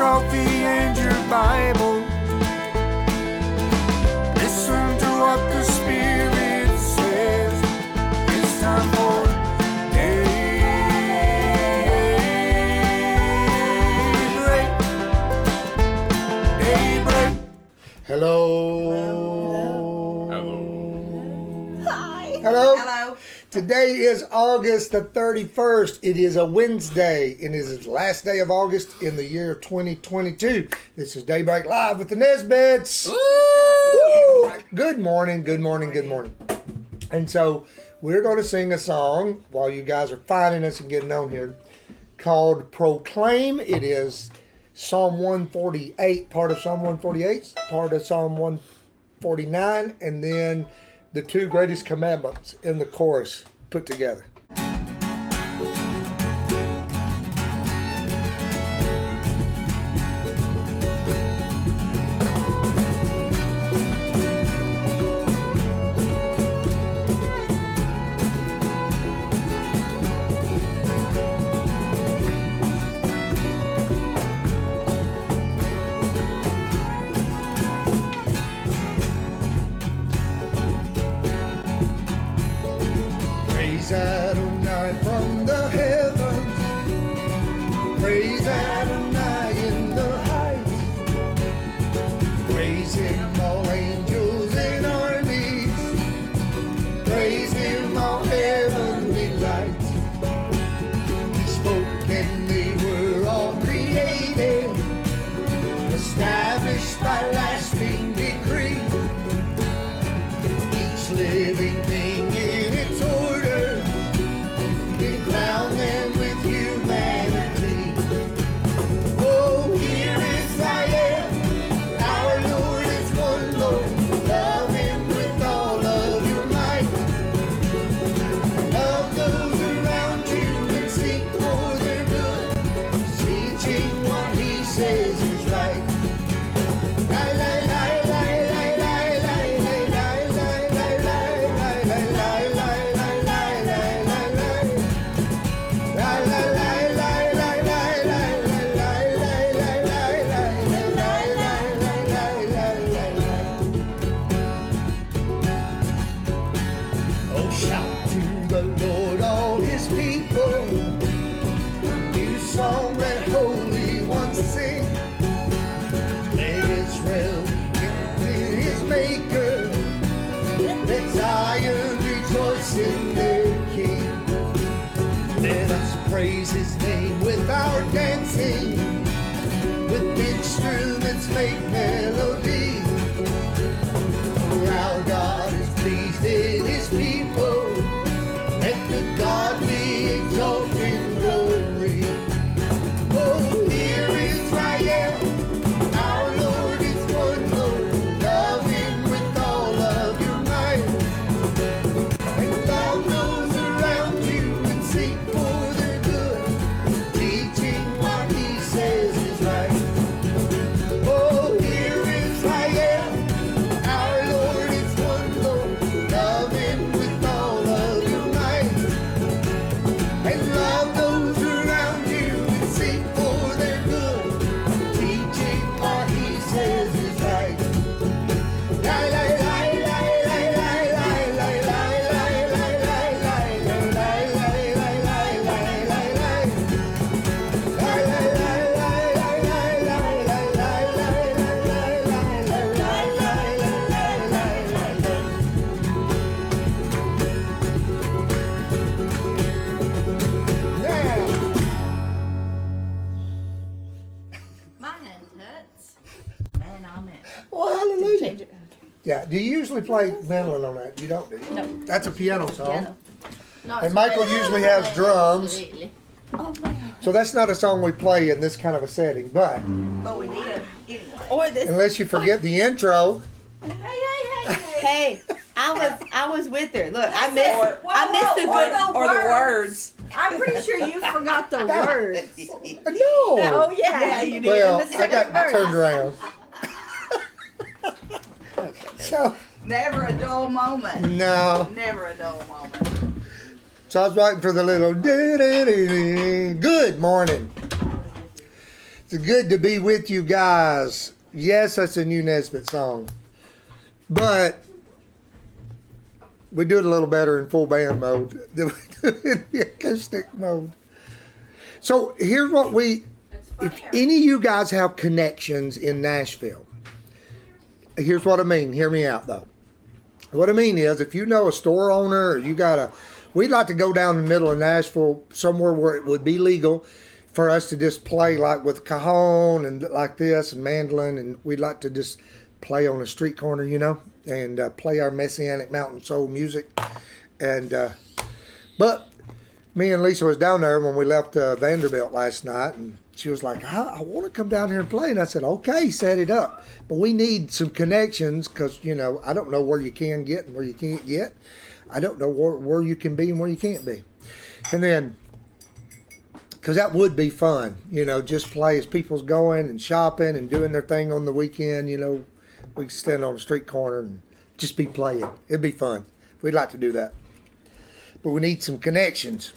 coffee and your Bible. Today is August the 31st. It is a Wednesday and it is the last day of August in the year 2022. This is Daybreak Live with the Nesbits. Woo! Good morning, good morning, good morning. And so we're going to sing a song while you guys are finding us and getting on here called Proclaim. It is Psalm 148, part of Psalm 148, part of Psalm 149, and then the two greatest commandments in the chorus put together. Do you usually play mandolin on that? You don't, do you? No. That's a piano song. Piano. Not And Michael so- usually has drums. Absolutely. Oh, so that's not a song we play in this kind of a setting. But But we need it anyway. Or this. unless you forget the intro, Hey, hey, hey, hey. Hey, I was I was with her. Look, I missed Or- I missed the or good the or the words. words. I'm pretty sure you forgot the words. no. Oh yeah, Yeah, you did. Well, I got the turned around. So Never a dull moment. no. Never a dull moment. So I was waiting for the little doo-doo-doo-doo. good morning. It's good to be with you guys. Yes, that's a new Nesbitt song. But we do it a little better in full band mode than we do in the acoustic mode. So here's what we It's if funnier. any of you guys have connections in Nashville, here's what I mean. Hear me out though. What I mean is, if you know a store owner or you got a, we'd like to go down the middle of Nashville somewhere where it would be legal for us to just play like with cajon and like this and mandolin, and we'd like to just play on a street corner, you know, and uh, play our messianic mountain soul music. And uh, but me and Lisa was down there when we left uh, Vanderbilt last night, and she was like, "I, I want to come down here and play." And I said, "Okay, set it up." But we need some connections because you know I don't know where you can get and where you can't get. I don't know where, where you can be and where you can't be. And then, because that would be fun, you know, just play as people's going and shopping and doing their thing on the weekend. You know, we could stand on a street corner and just be playing. It'd be fun. We'd like to do that. But we need some connections.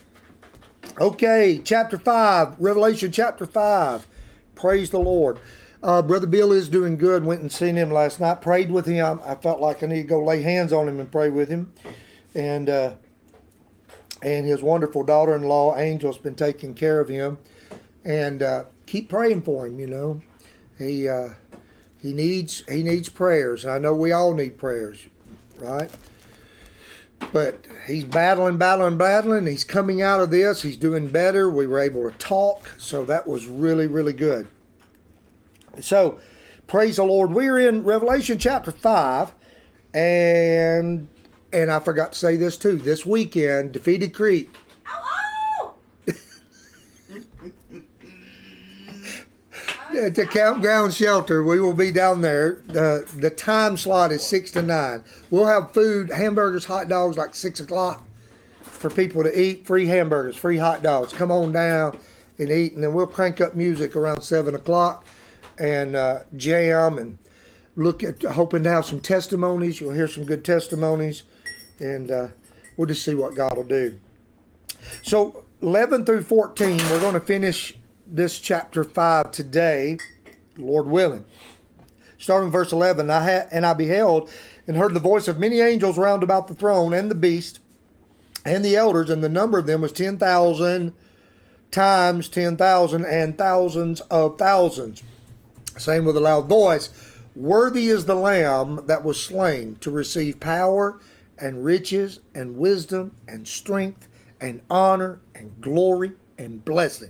Okay, chapter 5, Revelation chapter 5. Praise the Lord. Uh, Brother Bill is doing good. Went and seen him last night. Prayed with him. I felt like I need to go lay hands on him and pray with him. And uh, and his wonderful daughter-in-law, Angel's been taking care of him. And uh, keep praying for him. You know, he uh, he needs he needs prayers. I know we all need prayers, right? But he's battling, battling, battling. He's coming out of this. He's doing better. We were able to talk. So that was really, really good. So praise the Lord. We're in Revelation chapter 5. And and I forgot to say this too. This weekend, Defeated Creek. At the campground shelter, we will be down there. The the time slot is six to nine. We'll have food, hamburgers, hot dogs, like six o'clock for people to eat. Free hamburgers, free hot dogs. Come on down and eat, and then we'll crank up music around seven o'clock and uh, jam and look at hoping to have some testimonies. You'll hear some good testimonies, and uh, we'll just see what God will do. So 11 through 14, we're going to finish this chapter 5 today, Lord willing. Starting verse 11, I ha- and I beheld and heard the voice of many angels round about the throne and the beast and the elders, and the number of them was 10,000 times 10,000 and thousands of thousands, saying with a loud voice, Worthy is the Lamb that was slain to receive power and riches and wisdom and strength and honor and glory and blessing.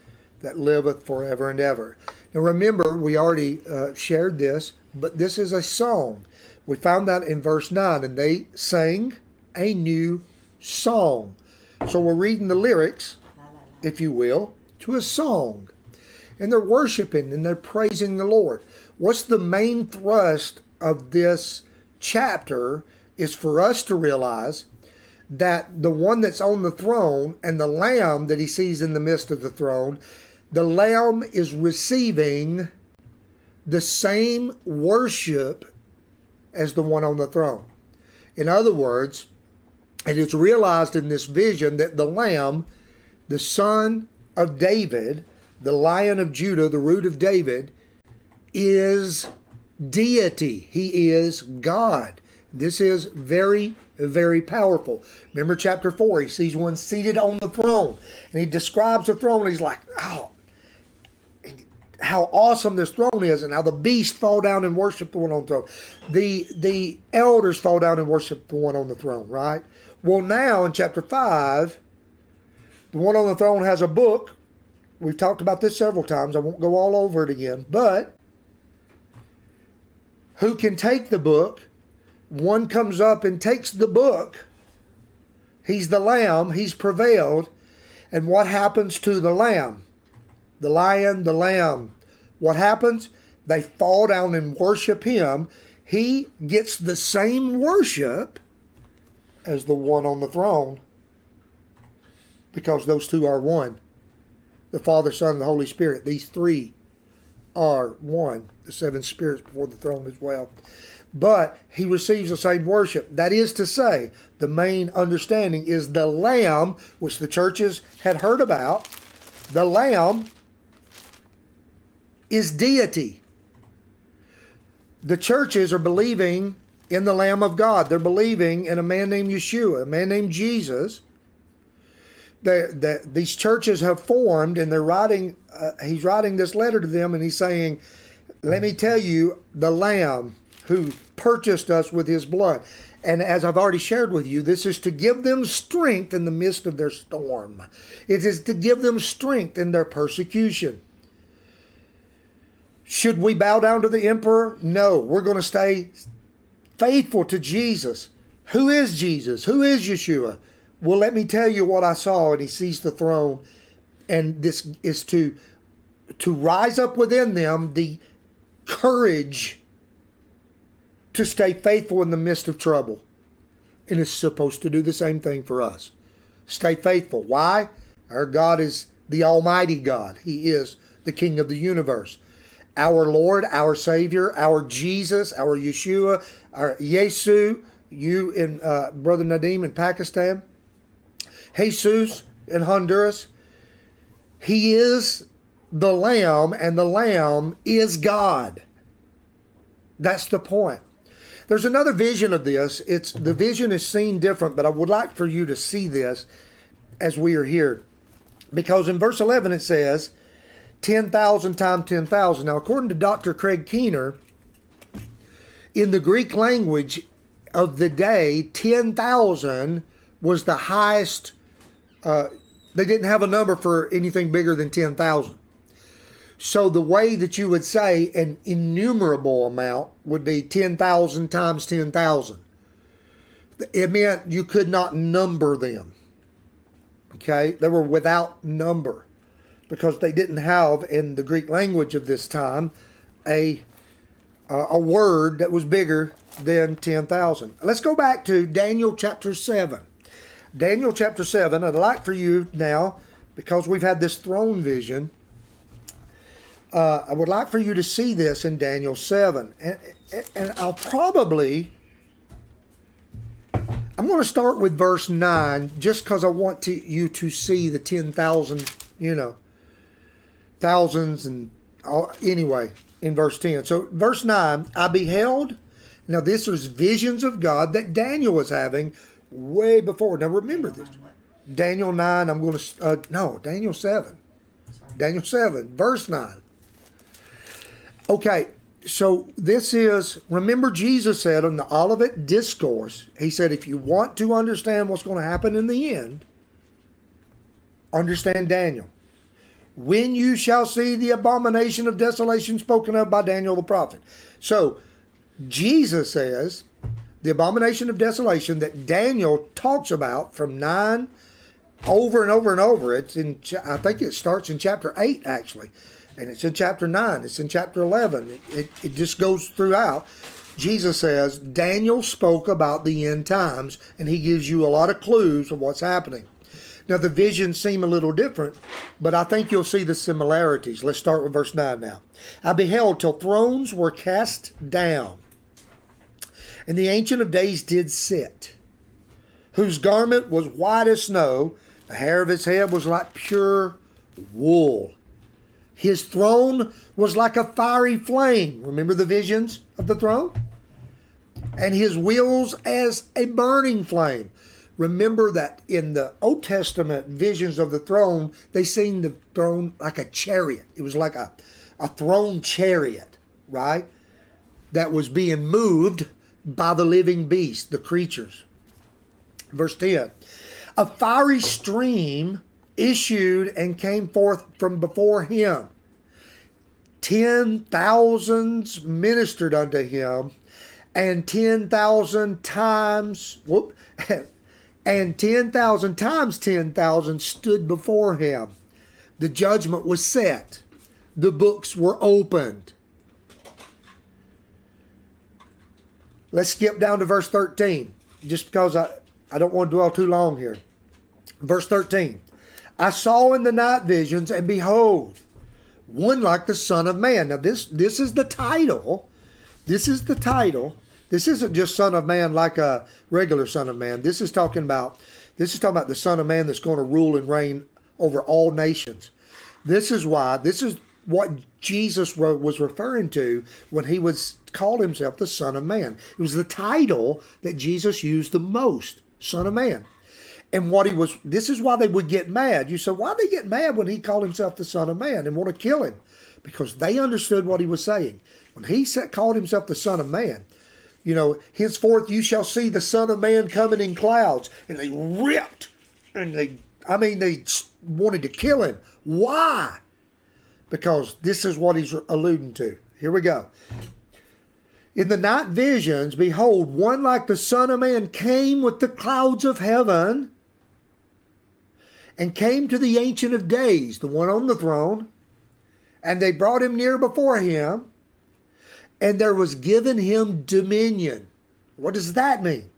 that liveth forever and ever. Now remember, we already uh, shared this, but this is a song. We found that in verse 9, and they sang a new song. So we're reading the lyrics, if you will, to a song. And they're worshiping and they're praising the Lord. What's the main thrust of this chapter is for us to realize that the one that's on the throne and the lamb that he sees in the midst of the throne, the lamb is receiving the same worship as the one on the throne. In other words, and it is realized in this vision that the lamb, the son of David, the lion of Judah, the root of David, is deity. He is God. This is very, very powerful. Remember chapter 4, he sees one seated on the throne, and he describes the throne. He's like, oh, how awesome this throne is, and how the beast fall down and worship the one on the throne. The the elders fall down and worship the one on the throne, right? Well, now in chapter 5, the one on the throne has a book. We've talked about this several times. I won't go all over it again, but who can take the book? One comes up and takes the book. He's the lamb, he's prevailed. And what happens to the lamb? The lion, the lamb What happens? They fall down and worship him. He gets the same worship as the one on the throne because those two are one. The Father, Son, and the Holy Spirit. These three are one. The seven spirits before the throne as well. But he receives the same worship. That is to say, the main understanding is the Lamb, which the churches had heard about. The Lamb is deity. The churches are believing in the Lamb of God. They're believing in a man named Yeshua, a man named Jesus. That, they, these churches have formed, and they're writing. Uh, he's writing this letter to them, and he's saying, "Let me tell you, the Lamb who purchased us with His blood." And as I've already shared with you, this is to give them strength in the midst of their storm. It is to give them strength in their persecution. Should we bow down to the emperor? No, we're going to stay faithful to Jesus. Who is Jesus? Who is Yeshua? Well, let me tell you what I saw. And he sees the throne, and this is to to rise up within them the courage to stay faithful in the midst of trouble. And it's supposed to do the same thing for us. Stay faithful. Why? Our God is the Almighty God. He is the King of the universe. Our Lord, our Savior, our Jesus, our Yeshua, our Yesu, you in uh, Brother Nadim in Pakistan, Jesus in Honduras. He is the Lamb, and the Lamb is God. That's the point. There's another vision of this. It's the vision is seen different, but I would like for you to see this as we are here. Because in verse 11 it says 10,000 times 10,000. Now, according to Dr. Craig Keener, in the Greek language of the day, 10,000 was the highest. Uh, they didn't have a number for anything bigger than 10,000. So the way that you would say an innumerable amount would be 10,000 times 10,000. It meant you could not number them. Okay? They were without number because they didn't have in the Greek language of this time a uh, a word that was bigger than 10,000. Let's go back to Daniel chapter 7. Daniel chapter 7, I'd like for you now, because we've had this throne vision, uh, I would like for you to see this in Daniel 7. And, and I'll probably, I'm going to start with verse 9 just because I want to, you to see the 10,000, you know, thousands and all, anyway, in verse 10. So, verse 9, I beheld, now this was visions of God that Daniel was having way before. Now, remember this. Daniel 9, I'm going to, uh, no, Daniel 7. Daniel 7, verse 9. Okay, so this is, remember, Jesus said in the Olivet Discourse, he said, if you want to understand what's going to happen in the end, understand Daniel. When you shall see the abomination of desolation spoken of by Daniel the prophet. So, Jesus says, the abomination of desolation that Daniel talks about from 9 over and over and over. It's in, I think it starts in chapter 8, actually and it's in chapter 9, it's in chapter 11. It, it, it, just goes throughout. Jesus says Daniel spoke about the end times, and he gives you a lot of clues of what's happening. Now, the visions seem a little different, but I think you'll see the similarities. Let's start with verse 9 now. I beheld till thrones were cast down, and the Ancient of Days did sit, whose garment was white as snow, the hair of his head was like pure wool his throne was like a fiery flame. Remember the visions of the throne? And his wheels as a burning flame. Remember that in the Old Testament visions of the throne, they seen the throne like a chariot. It was like a, a throne chariot, right? That was being moved by the living beast, the creatures. Verse 10 A fiery stream issued and came forth from before him. Ten thousands ministered unto him, and ten thousand times, whoop, and ten thousand times ten thousand stood before him. The judgment was set. the books were opened. Let's skip down to verse 13, just because I, I don't want to dwell too long here. Verse 13 I saw in the night visions, and behold, one like the Son of Man. Now, this this is the title. This is the title. This isn't just Son of Man like a regular Son of Man. This is talking about this is talking about the Son of Man that's going to rule and reign over all nations. This is why this is what Jesus was referring to when he was called himself the Son of Man. It was the title that Jesus used the most, Son of Man. And what he was, this is why they would get mad. You say, why they get mad when he called himself the Son of Man and want to kill him? Because they understood what he was saying. When he said, called himself the Son of Man, you know, henceforth you shall see the Son of Man coming in clouds. And they ripped and they, I mean, they wanted to kill him. Why? Because this is what he's alluding to. Here we go. In the night visions, behold, one like the Son of Man came with the clouds of heaven and came to the Ancient of Days, the one on the throne, and they brought him near before him, and there was given him dominion. What does that mean?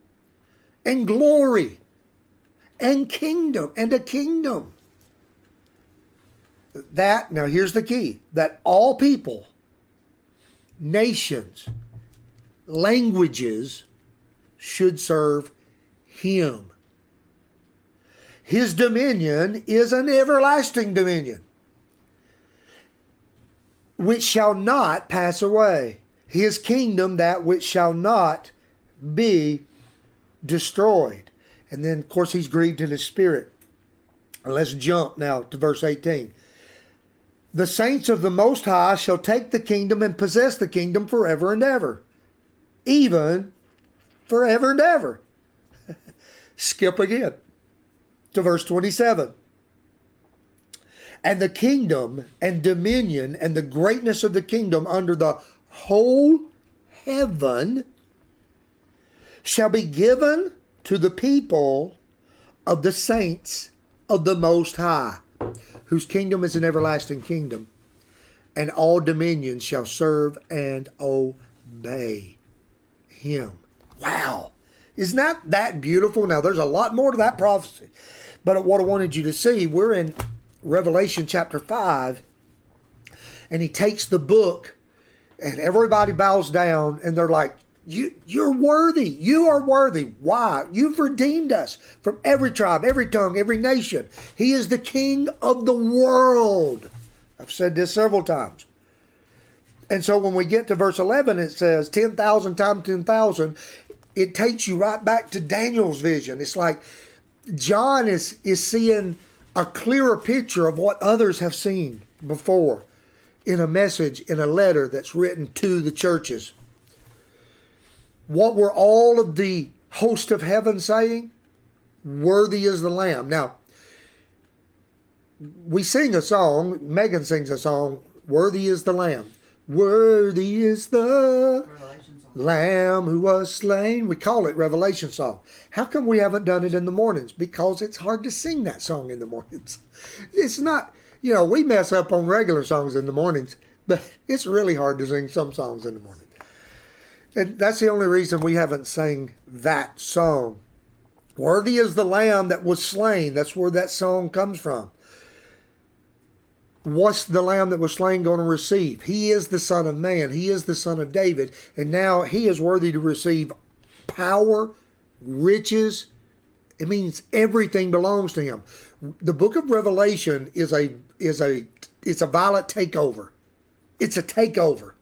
And glory, and kingdom, and a kingdom. That, now here's the key that all people, nations, languages should serve him. His dominion is an everlasting dominion which shall not pass away. His kingdom, that which shall not be destroyed. And then, of course, he's grieved in his spirit. Let's jump now to verse 18. The saints of the Most High shall take the kingdom and possess the kingdom forever and ever, even forever and ever. Skip again to verse 27. And the kingdom and dominion and the greatness of the kingdom under the whole heaven shall be given to the people of the saints of the Most High, whose kingdom is an everlasting kingdom, and all dominions shall serve and obey him. Wow. Isn't that that beautiful? Now, there's a lot more to that prophecy. But what I wanted you to see, we're in Revelation chapter 5, and he takes the book, and everybody bows down, and they're like, you, you're worthy. You are worthy. Why? You've redeemed us from every tribe, every tongue, every nation. He is the King of the world. I've said this several times. And so when we get to verse 11, it says 10,000 times 10,000. It takes you right back to Daniel's vision. It's like John is, is seeing a clearer picture of what others have seen before in a message, in a letter that's written to the churches. What were all of the host of heaven saying? Worthy is the Lamb. Now, we sing a song, Megan sings a song, Worthy is the Lamb. Worthy is the Lamb who was slain. We call it Revelation song. How come we haven't done it in the mornings? Because it's hard to sing that song in the mornings. It's not, you know, we mess up on regular songs in the mornings, but it's really hard to sing some songs in the morning. And that's the only reason we haven't sang that song. Worthy is the Lamb that was slain. That's where that song comes from. What's the Lamb that was slain going to receive? He is the Son of Man. He is the Son of David. And now he is worthy to receive power, riches. It means everything belongs to him. The book of Revelation is a is a it's a violent takeover. It's a takeover.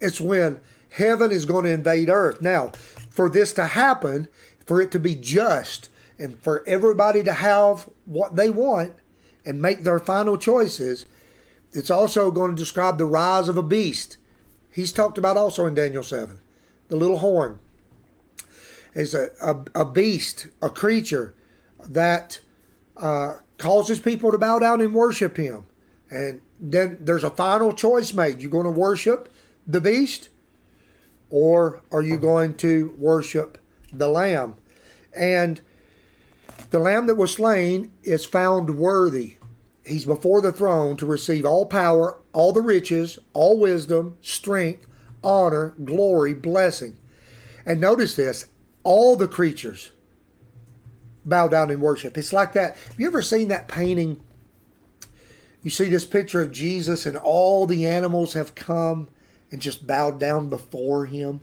It's when heaven is going to invade earth. Now, for this to happen, for it to be just, and for everybody to have what they want and make their final choices, it's also going to describe the rise of a beast. He's talked about also in Daniel 7. The little horn is a, a, a beast, a creature that uh, causes people to bow down and worship him. And then there's a final choice made. You're going to worship the beast or are you going to worship the Lamb? And the Lamb that was slain is found worthy. He's before the throne to receive all power, all the riches, all wisdom, strength, honor, glory, blessing. And notice this all the creatures bow down in worship. It's like that. Have you ever seen that painting? You see this picture of Jesus, and all the animals have come and just bowed down before him.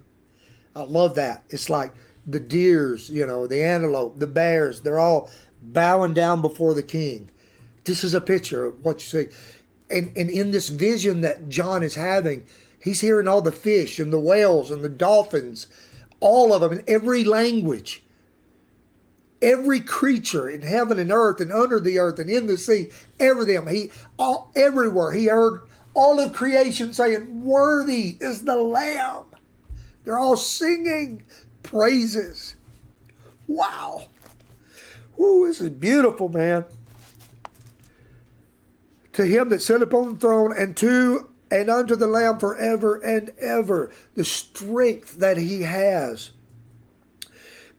I love that. It's like the deers, you know, the antelope, the bears, they're all bowing down before the king. This is a picture of what you see. And, and in this vision that John is having, he's hearing all the fish and the whales and the dolphins, all of them in every language. Every creature in heaven and earth and under the earth and in the sea, everything. He all everywhere he heard all of creation saying, Worthy is the Lamb. They're all singing praises. Wow. Ooh, this is beautiful, man. To him that sat upon the throne and to and unto the Lamb forever and ever. The strength that he has.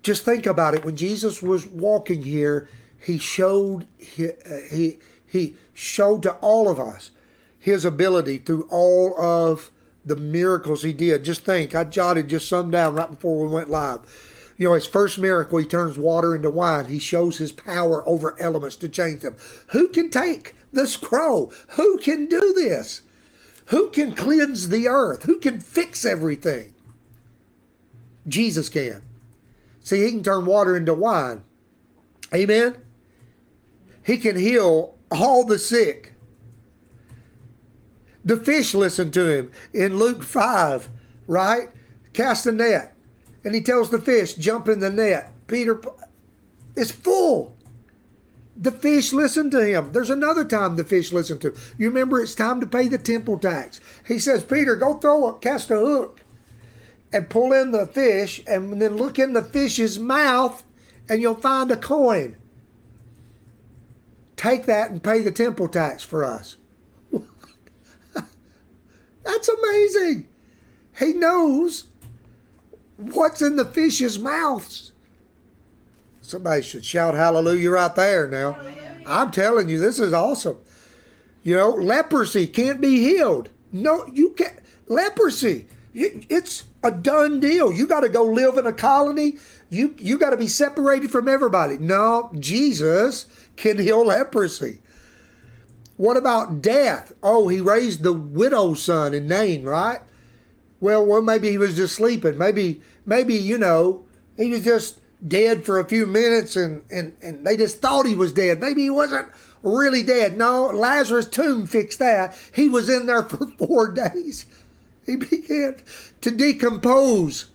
Just think about it. When Jesus was walking here, he showed he, he, he showed to all of us his ability through all of the miracles he did. Just think, I jotted just some down right before we went live. You know, his first miracle, he turns water into wine. He shows his power over elements to change them. Who can take the scroll? Who can do this? Who can cleanse the earth? Who can fix everything? Jesus can. See, he can turn water into wine. Amen. He can heal all the sick. The fish listened to him in Luke 5, right? Cast a net. And he tells the fish, jump in the net. Peter, it's full. The fish listened to him. There's another time the fish listened to him. You remember it's time to pay the temple tax. He says, Peter, go throw a cast a hook and pull in the fish and then look in the fish's mouth and you'll find a coin. Take that and pay the temple tax for us. That's amazing. He knows what's in the fish's mouths. Somebody should shout hallelujah right there now. I'm telling you, this is awesome. You know, leprosy can't be healed. No, you can't. Leprosy, it's a done deal. You got to go live in a colony. You you got to be separated from everybody. No, Jesus can heal leprosy. What about death? Oh, he raised the widow's son in Nain, right? Well, well, maybe he was just sleeping. Maybe, maybe you know, he was just dead for a few minutes, and and and they just thought he was dead. Maybe he wasn't really dead. No, Lazarus' tomb fixed that. He was in there for four days. He began to decompose.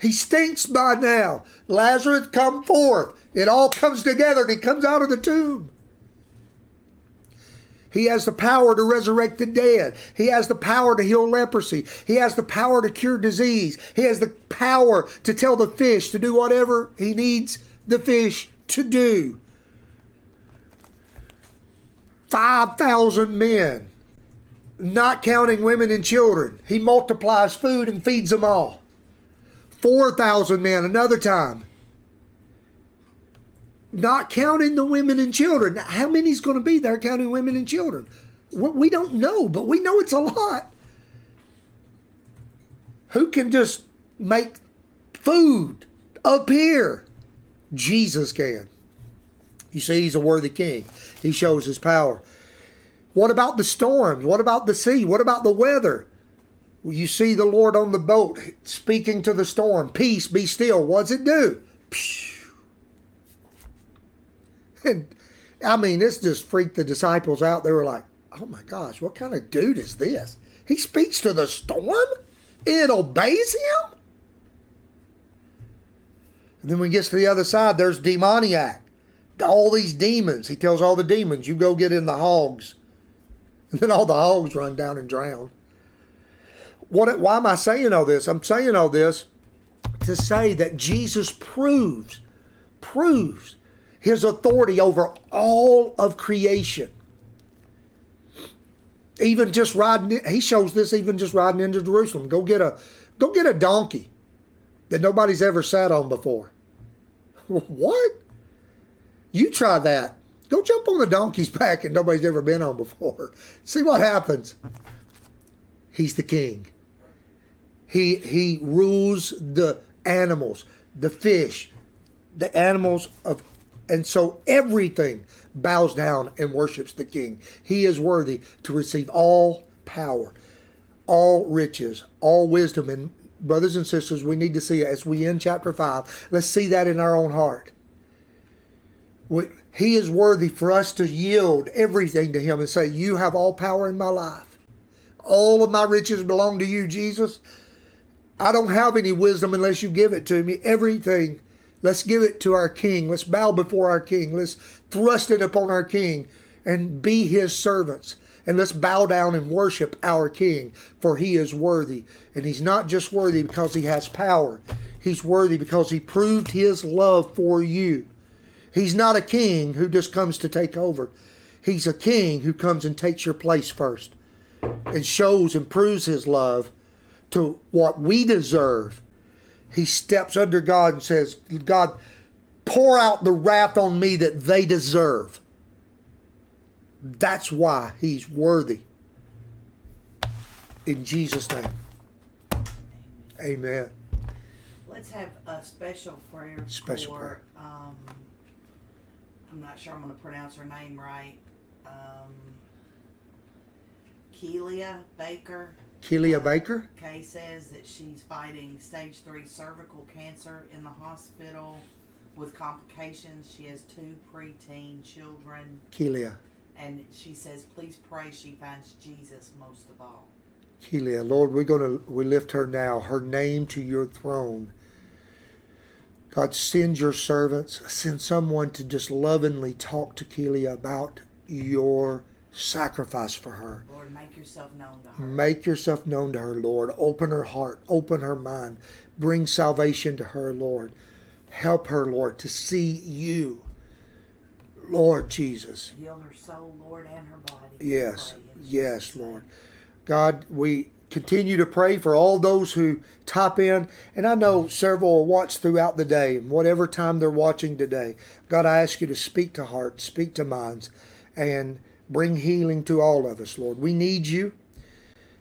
He stinks by now. Lazarus, come forth. It all comes together and he comes out of the tomb. He has the power to resurrect the dead. He has the power to heal leprosy. He has the power to cure disease. He has the power to tell the fish to do whatever he needs the fish to do. 5,000 men, not counting women and children. He multiplies food and feeds them all. 4,000 men another time not counting the women and children. Now, how many's going to be there counting women and children? We don't know, but we know it's a lot. Who can just make food appear? Jesus can. You see, he's a worthy king. He shows his power. What about the storms? What about the sea? What about the weather? You see the Lord on the boat speaking to the storm, Peace, be still. What's it do? And I mean, this just freaked the disciples out. They were like, oh my gosh, what kind of dude is this? He speaks to the storm? It obeys him? And then when he gets to the other side, there's demoniac. All these demons. He tells all the demons, you go get in the hogs. And then all the hogs run down and drown. What, why am I saying all this? I'm saying all this to say that Jesus proves, proves his authority over all of creation. Even just riding, he shows this even just riding into Jerusalem. Go get a, go get a donkey that nobody's ever sat on before. What? You try that Go jump on the donkey's back and nobody's ever been on before. See what happens. He's the king. He he rules the animals, the fish, the animals of and so everything bows down and worships the king. He is worthy to receive all power, all riches, all wisdom and brothers and sisters, we need to see it as we end chapter 5. Let's see that in our own heart. We, he is worthy for us to yield everything to him and say, "You have all power in my life. All of my riches belong to you, Jesus." I don't have any wisdom unless you give it to me. Everything, let's give it to our King. Let's bow before our King. Let's thrust it upon our King and be his servants. And let's bow down and worship our King, for he is worthy. And he's not just worthy because he has power, he's worthy because he proved his love for you. He's not a king who just comes to take over. He's a king who comes and takes your place first and shows and proves his love to what we deserve, he steps under God and says, God, pour out the wrath on me that they deserve. That's why he's worthy. In Jesus' name. Amen. Let's have a special prayer Special for, prayer. um, I'm not sure I'm gonna pronounce her name right. Um, Kelia Baker. Kelia Baker. Kay says that she's fighting stage three cervical cancer in the hospital with complications. She has two preteen children, Kelia. and she says, please pray she finds Jesus most of all. Kelia. Lord, we're gonna we lift her now, her name to your throne. God, send your servants, send someone to just lovingly talk to Kelia about your sacrifice for her. Lord, make yourself known to her. Make yourself known to her, Lord. Open her heart, open her mind. Bring salvation to her, Lord. Help her, Lord, to see you. Lord Jesus. Heal her soul, Lord, and her body. Yes, We pray in yes, Lord. God, we continue to pray for all those who top in. And I know several will watch throughout the day, whatever time they're watching today. God, I ask you to speak to hearts, speak to minds, and bring healing to all of us, Lord. We need you.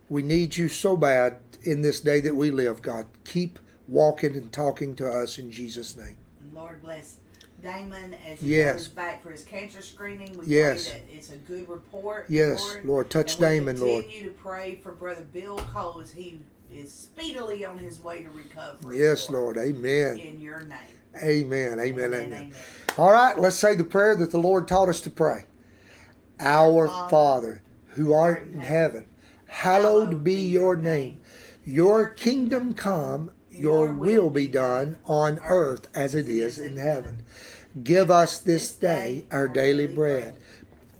We need you so bad in this day that we live, God. Keep walking and talking to us in Jesus' name. Lord bless Damon as he Yes. goes back for his cancer screening. We Yes. pray that it's a good report. Yes, Lord. Lord, touch And we Damon, Lord. Continue to pray for Brother Bill Cole as he is speedily on his way to recovery. Yes, Lord. Amen. In your name. Amen, Amen. amen. All right, let's say the prayer that the Lord taught us to pray. Our Father, who art in heaven, hallowed be your name. Your kingdom come, your will be done on earth as it is in heaven. Give us this day our daily bread.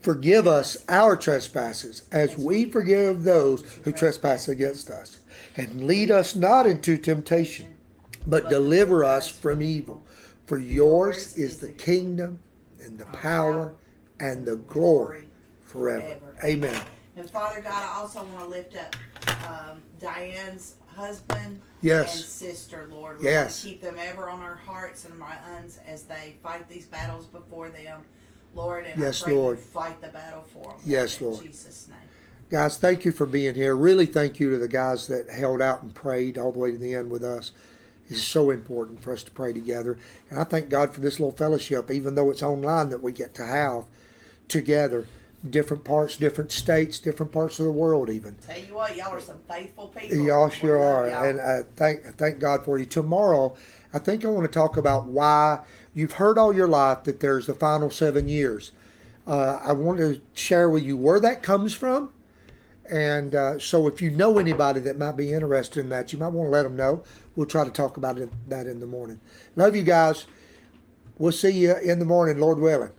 Forgive us our trespasses as we forgive those who trespass against us. And lead us not into temptation, but deliver us from evil. For yours is the kingdom and the power and the glory forever. Amen. And Father God, I also want to lift up um, Diane's husband Yes. and sister, Lord. We Yes. want to keep them ever on our hearts and minds as they fight these battles before them, Lord. And Yes, I pray Lord. fight the battle for them. Yes, in Lord. Jesus' name. Guys, thank you for being here. Really thank you to the guys that held out and prayed all the way to the end with us. It's so important for us to pray together. And I thank God for this little fellowship, even though it's online that we get to have together. Different parts, different states, different parts of the world, even. Tell you what, y'all are some faithful people. Y'all sure are, y'all. and I thank thank God for you. Tomorrow, I think I want to talk about why you've heard all your life that there's the final seven years. Uh, I want to share with you where that comes from, and uh, so if you know anybody that might be interested in that, you might want to let them know. We'll try to talk about it, that in the morning. Love you guys. We'll see you in the morning, Lord willing.